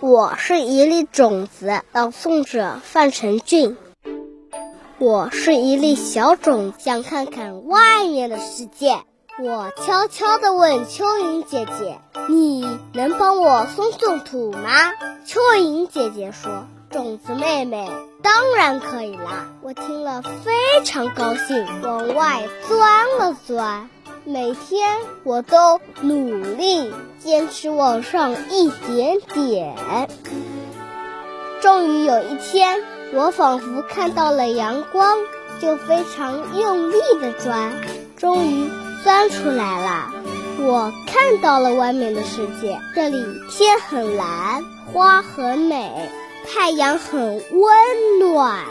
我是一粒种子，朗诵者范成俊。我是一粒小种，想看看外面的世界。我悄悄地问蚯蚓姐姐：“你能帮我松松土吗？”蚯蚓姐姐说：“种子妹妹，当然可以啦！”我听了非常高兴，往外钻了钻。每天我都努力坚持往上一点点。终于有一天，我仿佛看到了阳光，就非常用力地钻，终于钻出来了。我看到了外面的世界，这里天很蓝，花很美，太阳很温暖。